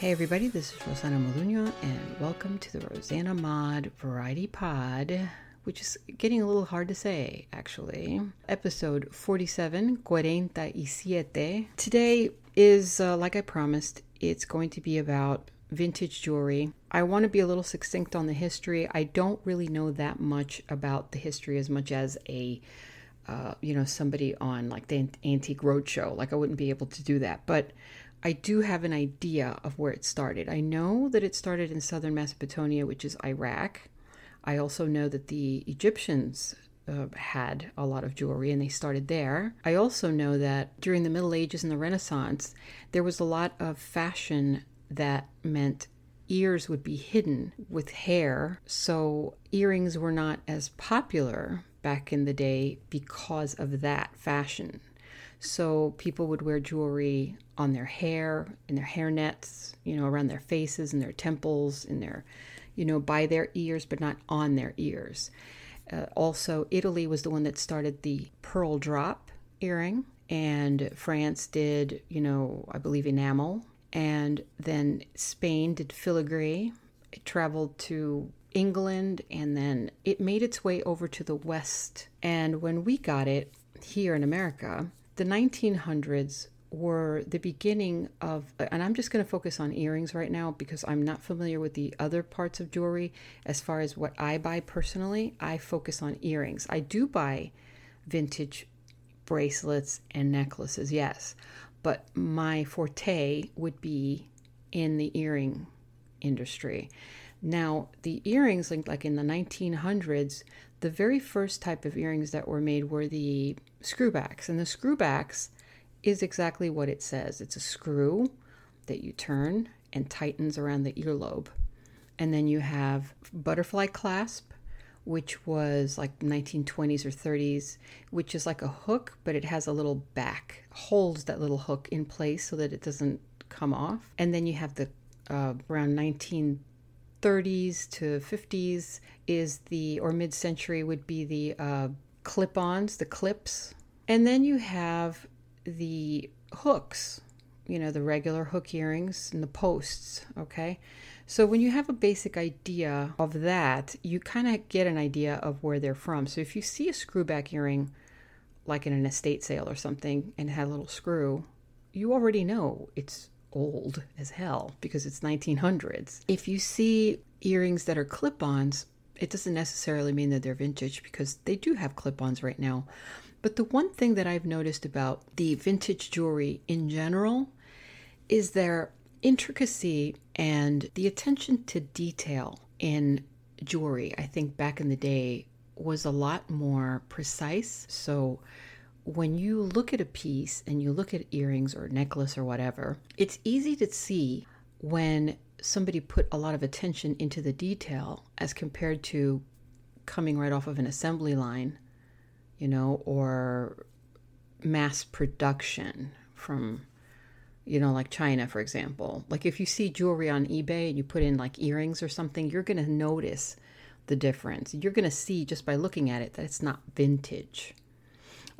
Hey everybody, this is Rosanna Moduño and welcome to the Rosanna Mod Variety Pod, which is getting a little hard to say actually. Episode 47, 47. Today is, uh, like I promised, it's going to be about vintage jewelry. I want to be a little succinct on the history. I don't really know that much about the history as much as a uh, you know, somebody on like the Antique Roadshow. Like I wouldn't be able to do that. But I do have an idea of where it started. I know that it started in southern Mesopotamia, which is Iraq. I also know that the Egyptians uh, had a lot of jewelry and they started there. I also know that during the Middle Ages and the Renaissance, there was a lot of fashion that meant ears would be hidden with hair. So earrings were not as popular back in the day because of that fashion. So people would wear jewelry on their hair, in their hair nets, you know, around their faces and their temples, in their, you know, by their ears, but not on their ears. Uh, also, Italy was the one that started the pearl drop earring, and France did, you know, I believe enamel, and then Spain did filigree. It traveled to England, and then it made its way over to the West. And when we got it here in America, the 1900s were the beginning of, and I'm just going to focus on earrings right now because I'm not familiar with the other parts of jewelry. As far as what I buy personally, I focus on earrings. I do buy vintage bracelets and necklaces, yes, but my forte would be in the earring industry. Now, the earrings, like in the 1900s, the very first type of earrings that were made were the screwbacks. And the screwbacks is exactly what it says it's a screw that you turn and tightens around the earlobe. And then you have butterfly clasp, which was like 1920s or 30s, which is like a hook, but it has a little back, holds that little hook in place so that it doesn't come off. And then you have the uh, around 19 30s to 50s is the, or mid century would be the uh, clip ons, the clips. And then you have the hooks, you know, the regular hook earrings and the posts, okay? So when you have a basic idea of that, you kind of get an idea of where they're from. So if you see a screwback earring, like in an estate sale or something, and had a little screw, you already know it's old as hell because it's 1900s. If you see earrings that are clip ons, it doesn't necessarily mean that they're vintage because they do have clip ons right now. But the one thing that I've noticed about the vintage jewelry in general is their intricacy and the attention to detail in jewelry. I think back in the day was a lot more precise. So when you look at a piece and you look at earrings or necklace or whatever, it's easy to see when somebody put a lot of attention into the detail as compared to coming right off of an assembly line, you know, or mass production from you know, like China, for example. Like if you see jewelry on eBay and you put in like earrings or something, you're going to notice the difference. You're going to see just by looking at it that it's not vintage.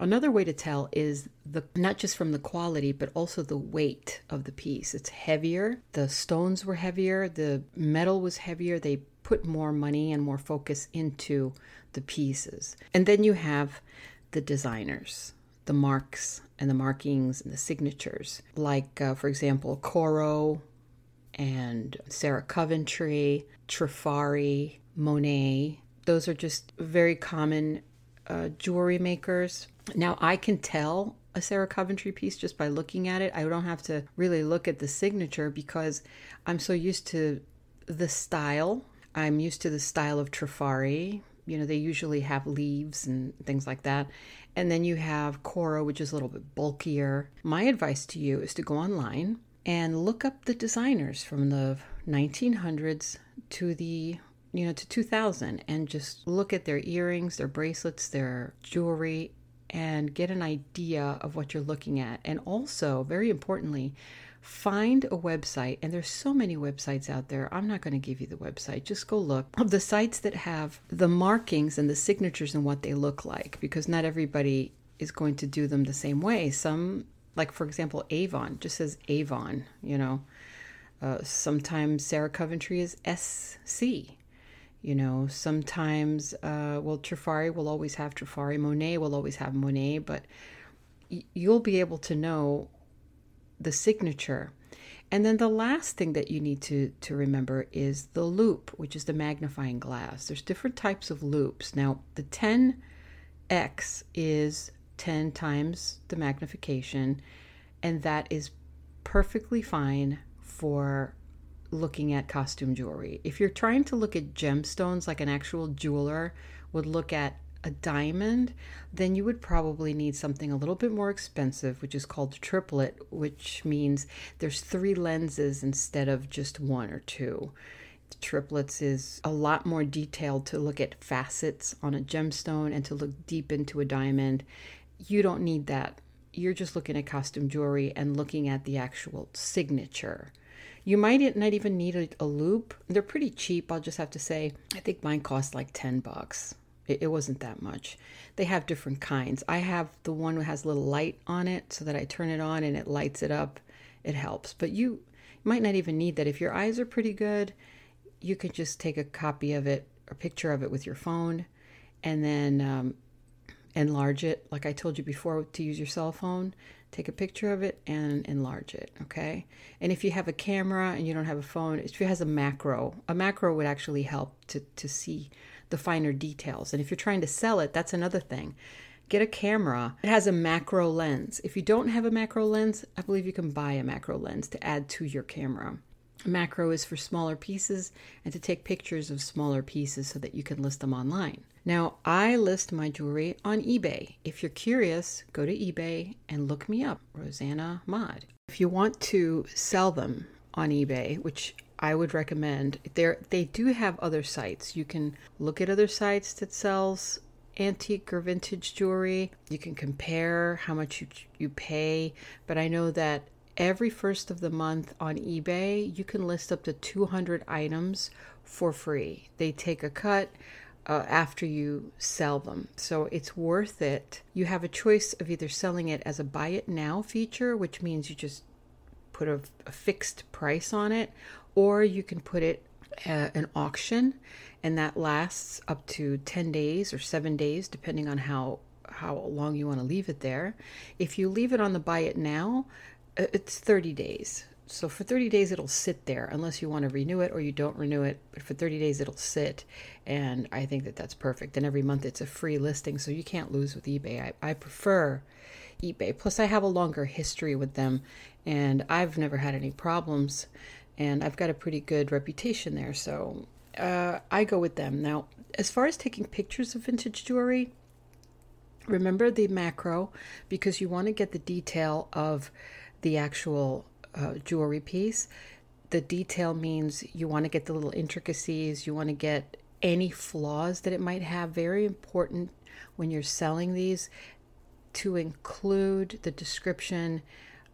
Another way to tell is the not just from the quality but also the weight of the piece. It's heavier, the stones were heavier, the metal was heavier. They put more money and more focus into the pieces. And then you have the designers, the marks and the markings and the signatures. Like uh, for example, Coro and Sarah Coventry, Trifari, Monet. Those are just very common uh, jewelry makers now I can tell a Sarah Coventry piece just by looking at it. I don't have to really look at the signature because I'm so used to the style. I'm used to the style of Trifari, You know, they usually have leaves and things like that. And then you have Coro, which is a little bit bulkier. My advice to you is to go online and look up the designers from the 1900s to the you know to 2000 and just look at their earrings their bracelets their jewelry and get an idea of what you're looking at. And also very importantly find a website and there's so many websites out there. I'm not going to give you the website. Just go look. Of the sites that have the markings and the signatures and what they look like because not everybody is going to do them the same way. Some like for example avon just says avon you know? Uh, sometimes sarah coventry is sc you know sometimes uh, well trifari will always have trifari monet will always have monet but y- you'll be able to know the signature and then the last thing that you need to to remember is the loupe, which is the magnifying glass there's different types of loupes. now the 10x is 10 times the magnification, and that is perfectly fine for looking at costume jewelry. If you're trying to look at gemstones like an actual jeweler would look at a diamond, then you would probably need something a little bit more expensive, which is called triplet, which means there's three lenses instead of just one or two. Triplets is a lot more detailed to look at facets on a gemstone and to look deep into a diamond you don't need that. You're just looking at costume jewelry and looking at the actual signature. You might not even need a, a loupe. They're pretty cheap, I'll just have to say. I think mine cost like 10 bucks. It, it wasn't that much. They have different kinds. I have the one that has a little light on it so that I turn it on and it lights it up. It helps. But you might not even need that. If your eyes are pretty good, you can just take a copy of it a picture of it with your phone and then um, enlarge it like I told you before to use your cell phone. Take a picture of it and enlarge it, okay? And if you have a camera and you don't have a phone, if it has a macro, a macro would actually help to, to see the finer details. And if you're trying to sell it, that's another thing. Get a camera. It has a macro lens. If you don't have a macro lens, I believe you can buy a macro lens to add to your camera. Macro is for smaller pieces and to take pictures of smaller pieces so that you can list them online. Now, I list my jewelry on eBay. If you're curious, go to eBay and look me up, Rosanna Mod. If you want to sell them on eBay, which I would recommend, there they do have other sites. You can look at other sites that sells antique or vintage jewelry. You can compare how much you you pay, but I know that every first of the month on eBay, you can list up to 200 items for free. They take a cut uh, after you sell them. So it's worth it. You have a choice of either selling it as a buy it now feature, which means you just put a, a fixed price on it, or you can put it uh, an auction and that lasts up to 10 days or 7 days depending on how how long you want to leave it there. If you leave it on the buy it now, uh, it's 30 days. So for 30 days, it'll sit there unless you want to renew it or you don't renew it. But for 30 days, it'll sit. And I think that that's perfect. And every month, it's a free listing. So you can't lose with eBay. I, I prefer eBay. Plus, I have a longer history with them and I've never had any problems. And I've got a pretty good reputation there. So uh, I go with them. Now, as far as taking pictures of vintage jewelry, remember the macro because you want to get the detail of the actual uh, jewelry piece. The detail means you want to get the little intricacies, you want to get any flaws that it might have. Very important when you're selling these to include the description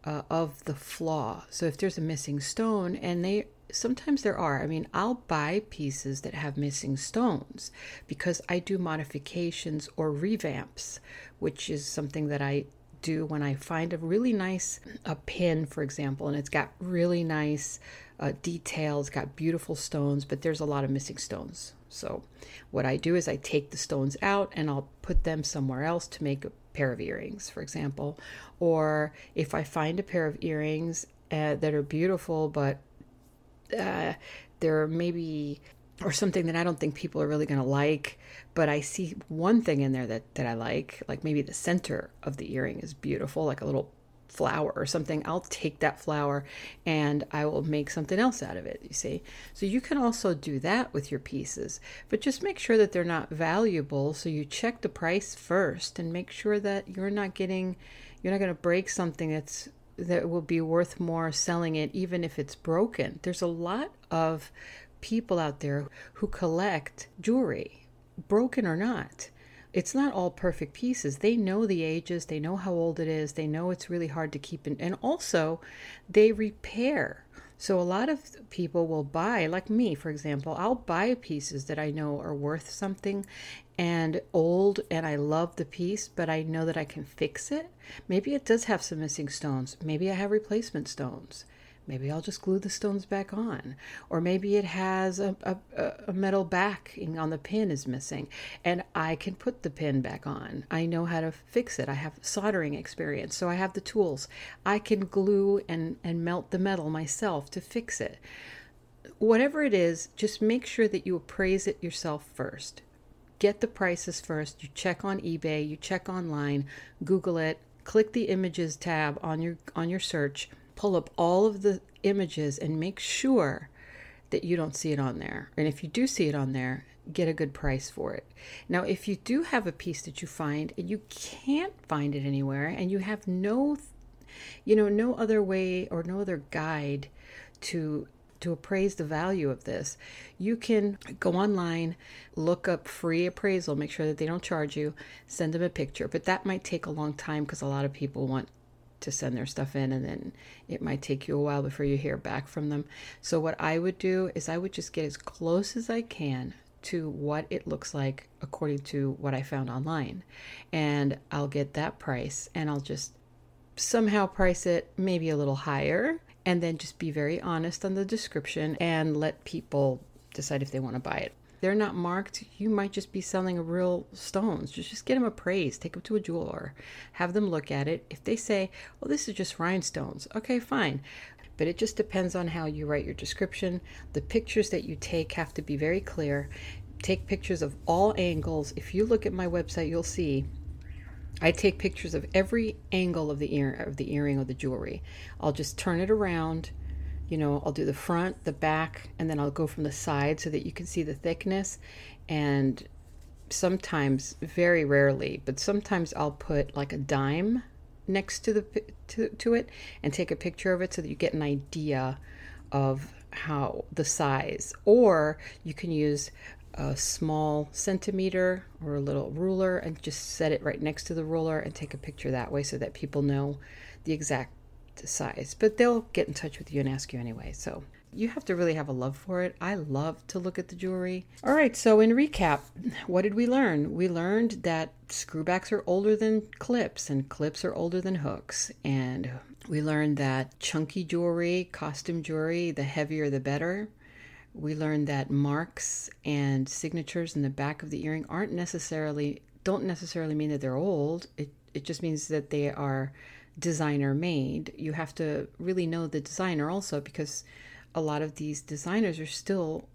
uh, of the flaw. So if there's a missing stone, and they sometimes there are. I mean, I'll buy pieces that have missing stones because I do modifications or revamps, which is something that I do when I find a really nice a pin, for example, and it's got really nice uh, details, got beautiful stones, but there's a lot of missing stones. So, what I do is I take the stones out and I'll put them somewhere else to make a pair of earrings, for example. Or if I find a pair of earrings uh, that are beautiful, but uh, they're maybe or something that I don't think people are really going to like, but I see one thing in there that that I like, like maybe the center of the earring is beautiful, like a little flower or something, I'll take that flower and I will make something else out of it, you see. So you can also do that with your pieces, but just make sure that they're not valuable. So you check the price first and make sure that you're not getting, you're not going to break something that's that will be worth more selling it even if it's broken. There's a lot of people out there who collect jewelry, broken or not it's not all perfect pieces. They know the ages, they know how old it is, they know it's really hard to keep in, and also they repair. So a lot of people will buy, like me, for example, I'll buy pieces that I know are worth something and old and I love the piece, but I know that I can fix it. Maybe it does have some missing stones. Maybe I have replacement stones. Maybe I'll just glue the stones back on. Or maybe it has a, a, a, metal backing on the pin is missing and I can put the pin back on. I know how to fix it. I have soldering experience, so I have the tools. I can glue and, and melt the metal myself to fix it. Whatever it is, just make sure that you appraise it yourself first. Get the prices first. You check on eBay, you check online, Google it, click the images tab on your on your search pull up all of the images and make sure that you don't see it on there. And if you do see it on there, get a good price for it. Now, if you do have a piece that you find and you can't find it anywhere and you have no you know no other way or no other guide to to appraise the value of this, you can go online, look up free appraisal, make sure that they don't charge you, send them a picture. But that might take a long time because a lot of people want to send their stuff in and then it might take you a while before you hear back from them. So what I would do is I would just get as close as I can to what it looks like according to what I found online. And I'll get that price and I'll just somehow price it maybe a little higher and then just be very honest on the description and let people decide if they want to buy it they're not marked, you might just be selling real stones. Just, just get them appraised. Take them to a jeweler. Have them look at it. If they say, well, this is just rhinestones, okay, fine. But it just depends on how you write your description. The pictures that you take have to be very clear. Take pictures of all angles. If you look at my website, you'll see I take pictures of every angle of the ear of the earring or the jewelry. I'll just turn it around you know, I'll do the front, the back, and then I'll go from the side so that you can see the thickness. And sometimes, very rarely, but sometimes I'll put like a dime next to the to, to it and take a picture of it so that you get an idea of how the size. Or you can use a small centimeter or a little ruler and just set it right next to the ruler and take a picture that way so that people know the exact size, but they'll get in touch with you and ask you anyway. So you have to really have a love for it. I love to look at the jewelry. All right, so in recap, what did we learn? We learned that screwbacks are older than clips and clips are older than hooks. And we learned that chunky jewelry, costume jewelry, the heavier the better. We learned that marks and signatures in the back of the earring aren't necessarily don't necessarily mean that they're old. It it just means that they are designer made. You have to really know the designer also because a lot of these designers are still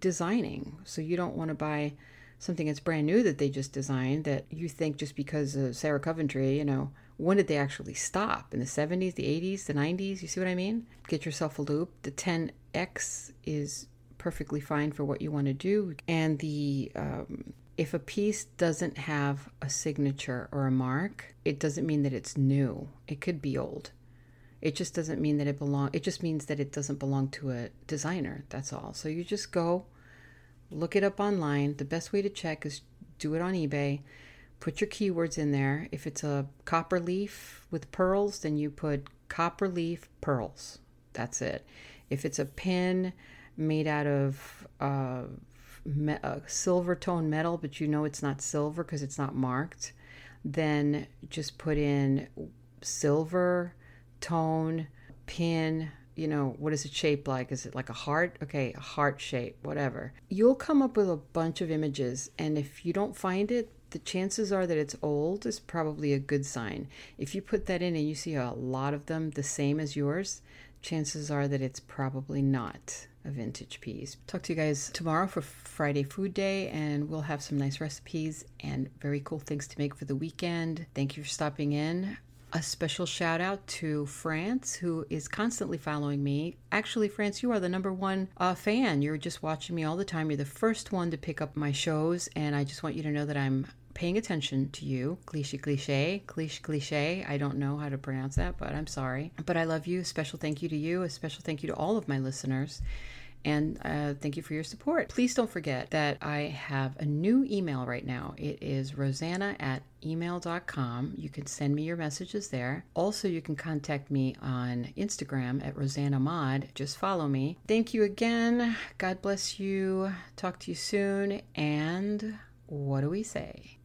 designing. So you don't want to buy something that's brand new that they just designed that you think just because of Sarah Coventry, you know, when did they actually stop? In the 70s, the 80s, the 90s? You see what I mean? Get yourself a loupe. The 10X is perfectly fine for what you want to do. And the um, if a piece doesn't have a signature or a mark, it doesn't mean that it's new. It could be old. It just doesn't mean that it belong it just means that it doesn't belong to a designer. That's all. So you just go look it up online. The best way to check is do it on eBay. Put your keywords in there. If it's a copper leaf with pearls, then you put copper leaf pearls. That's it. If it's a pin made out of uh, me- uh, silver tone metal, but you know it's not silver because it's not marked, then just put in silver tone pin. You know, what is it shaped like? Is it like a heart? Okay, a heart shape, whatever. You'll come up with a bunch of images, and if you don't find it, the chances are that it's old is probably a good sign. If you put that in and you see a lot of them the same as yours, chances are that it's probably not a vintage piece. Talk to you guys tomorrow for Friday Food Day, and we'll have some nice recipes and very cool things to make for the weekend. Thank you for stopping in. A special shout out to France, who is constantly following me. Actually, France, you are the number one uh, fan. You're just watching me all the time. You're the first one to pick up my shows, and I just want you to know that I'm paying attention to you. Cliche, cliche, cliche, cliche. I don't know how to pronounce that, but I'm sorry. But I love you. Special thank you to you. A special thank you to all of my listeners. And uh, thank you for your support. Please don't forget that I have a new email right now. It is rosanna at email.com. You can send me your messages there. Also, you can contact me on Instagram at Rosanna Mod. Just follow me. Thank you again. God bless you. Talk to you soon. And what do we say?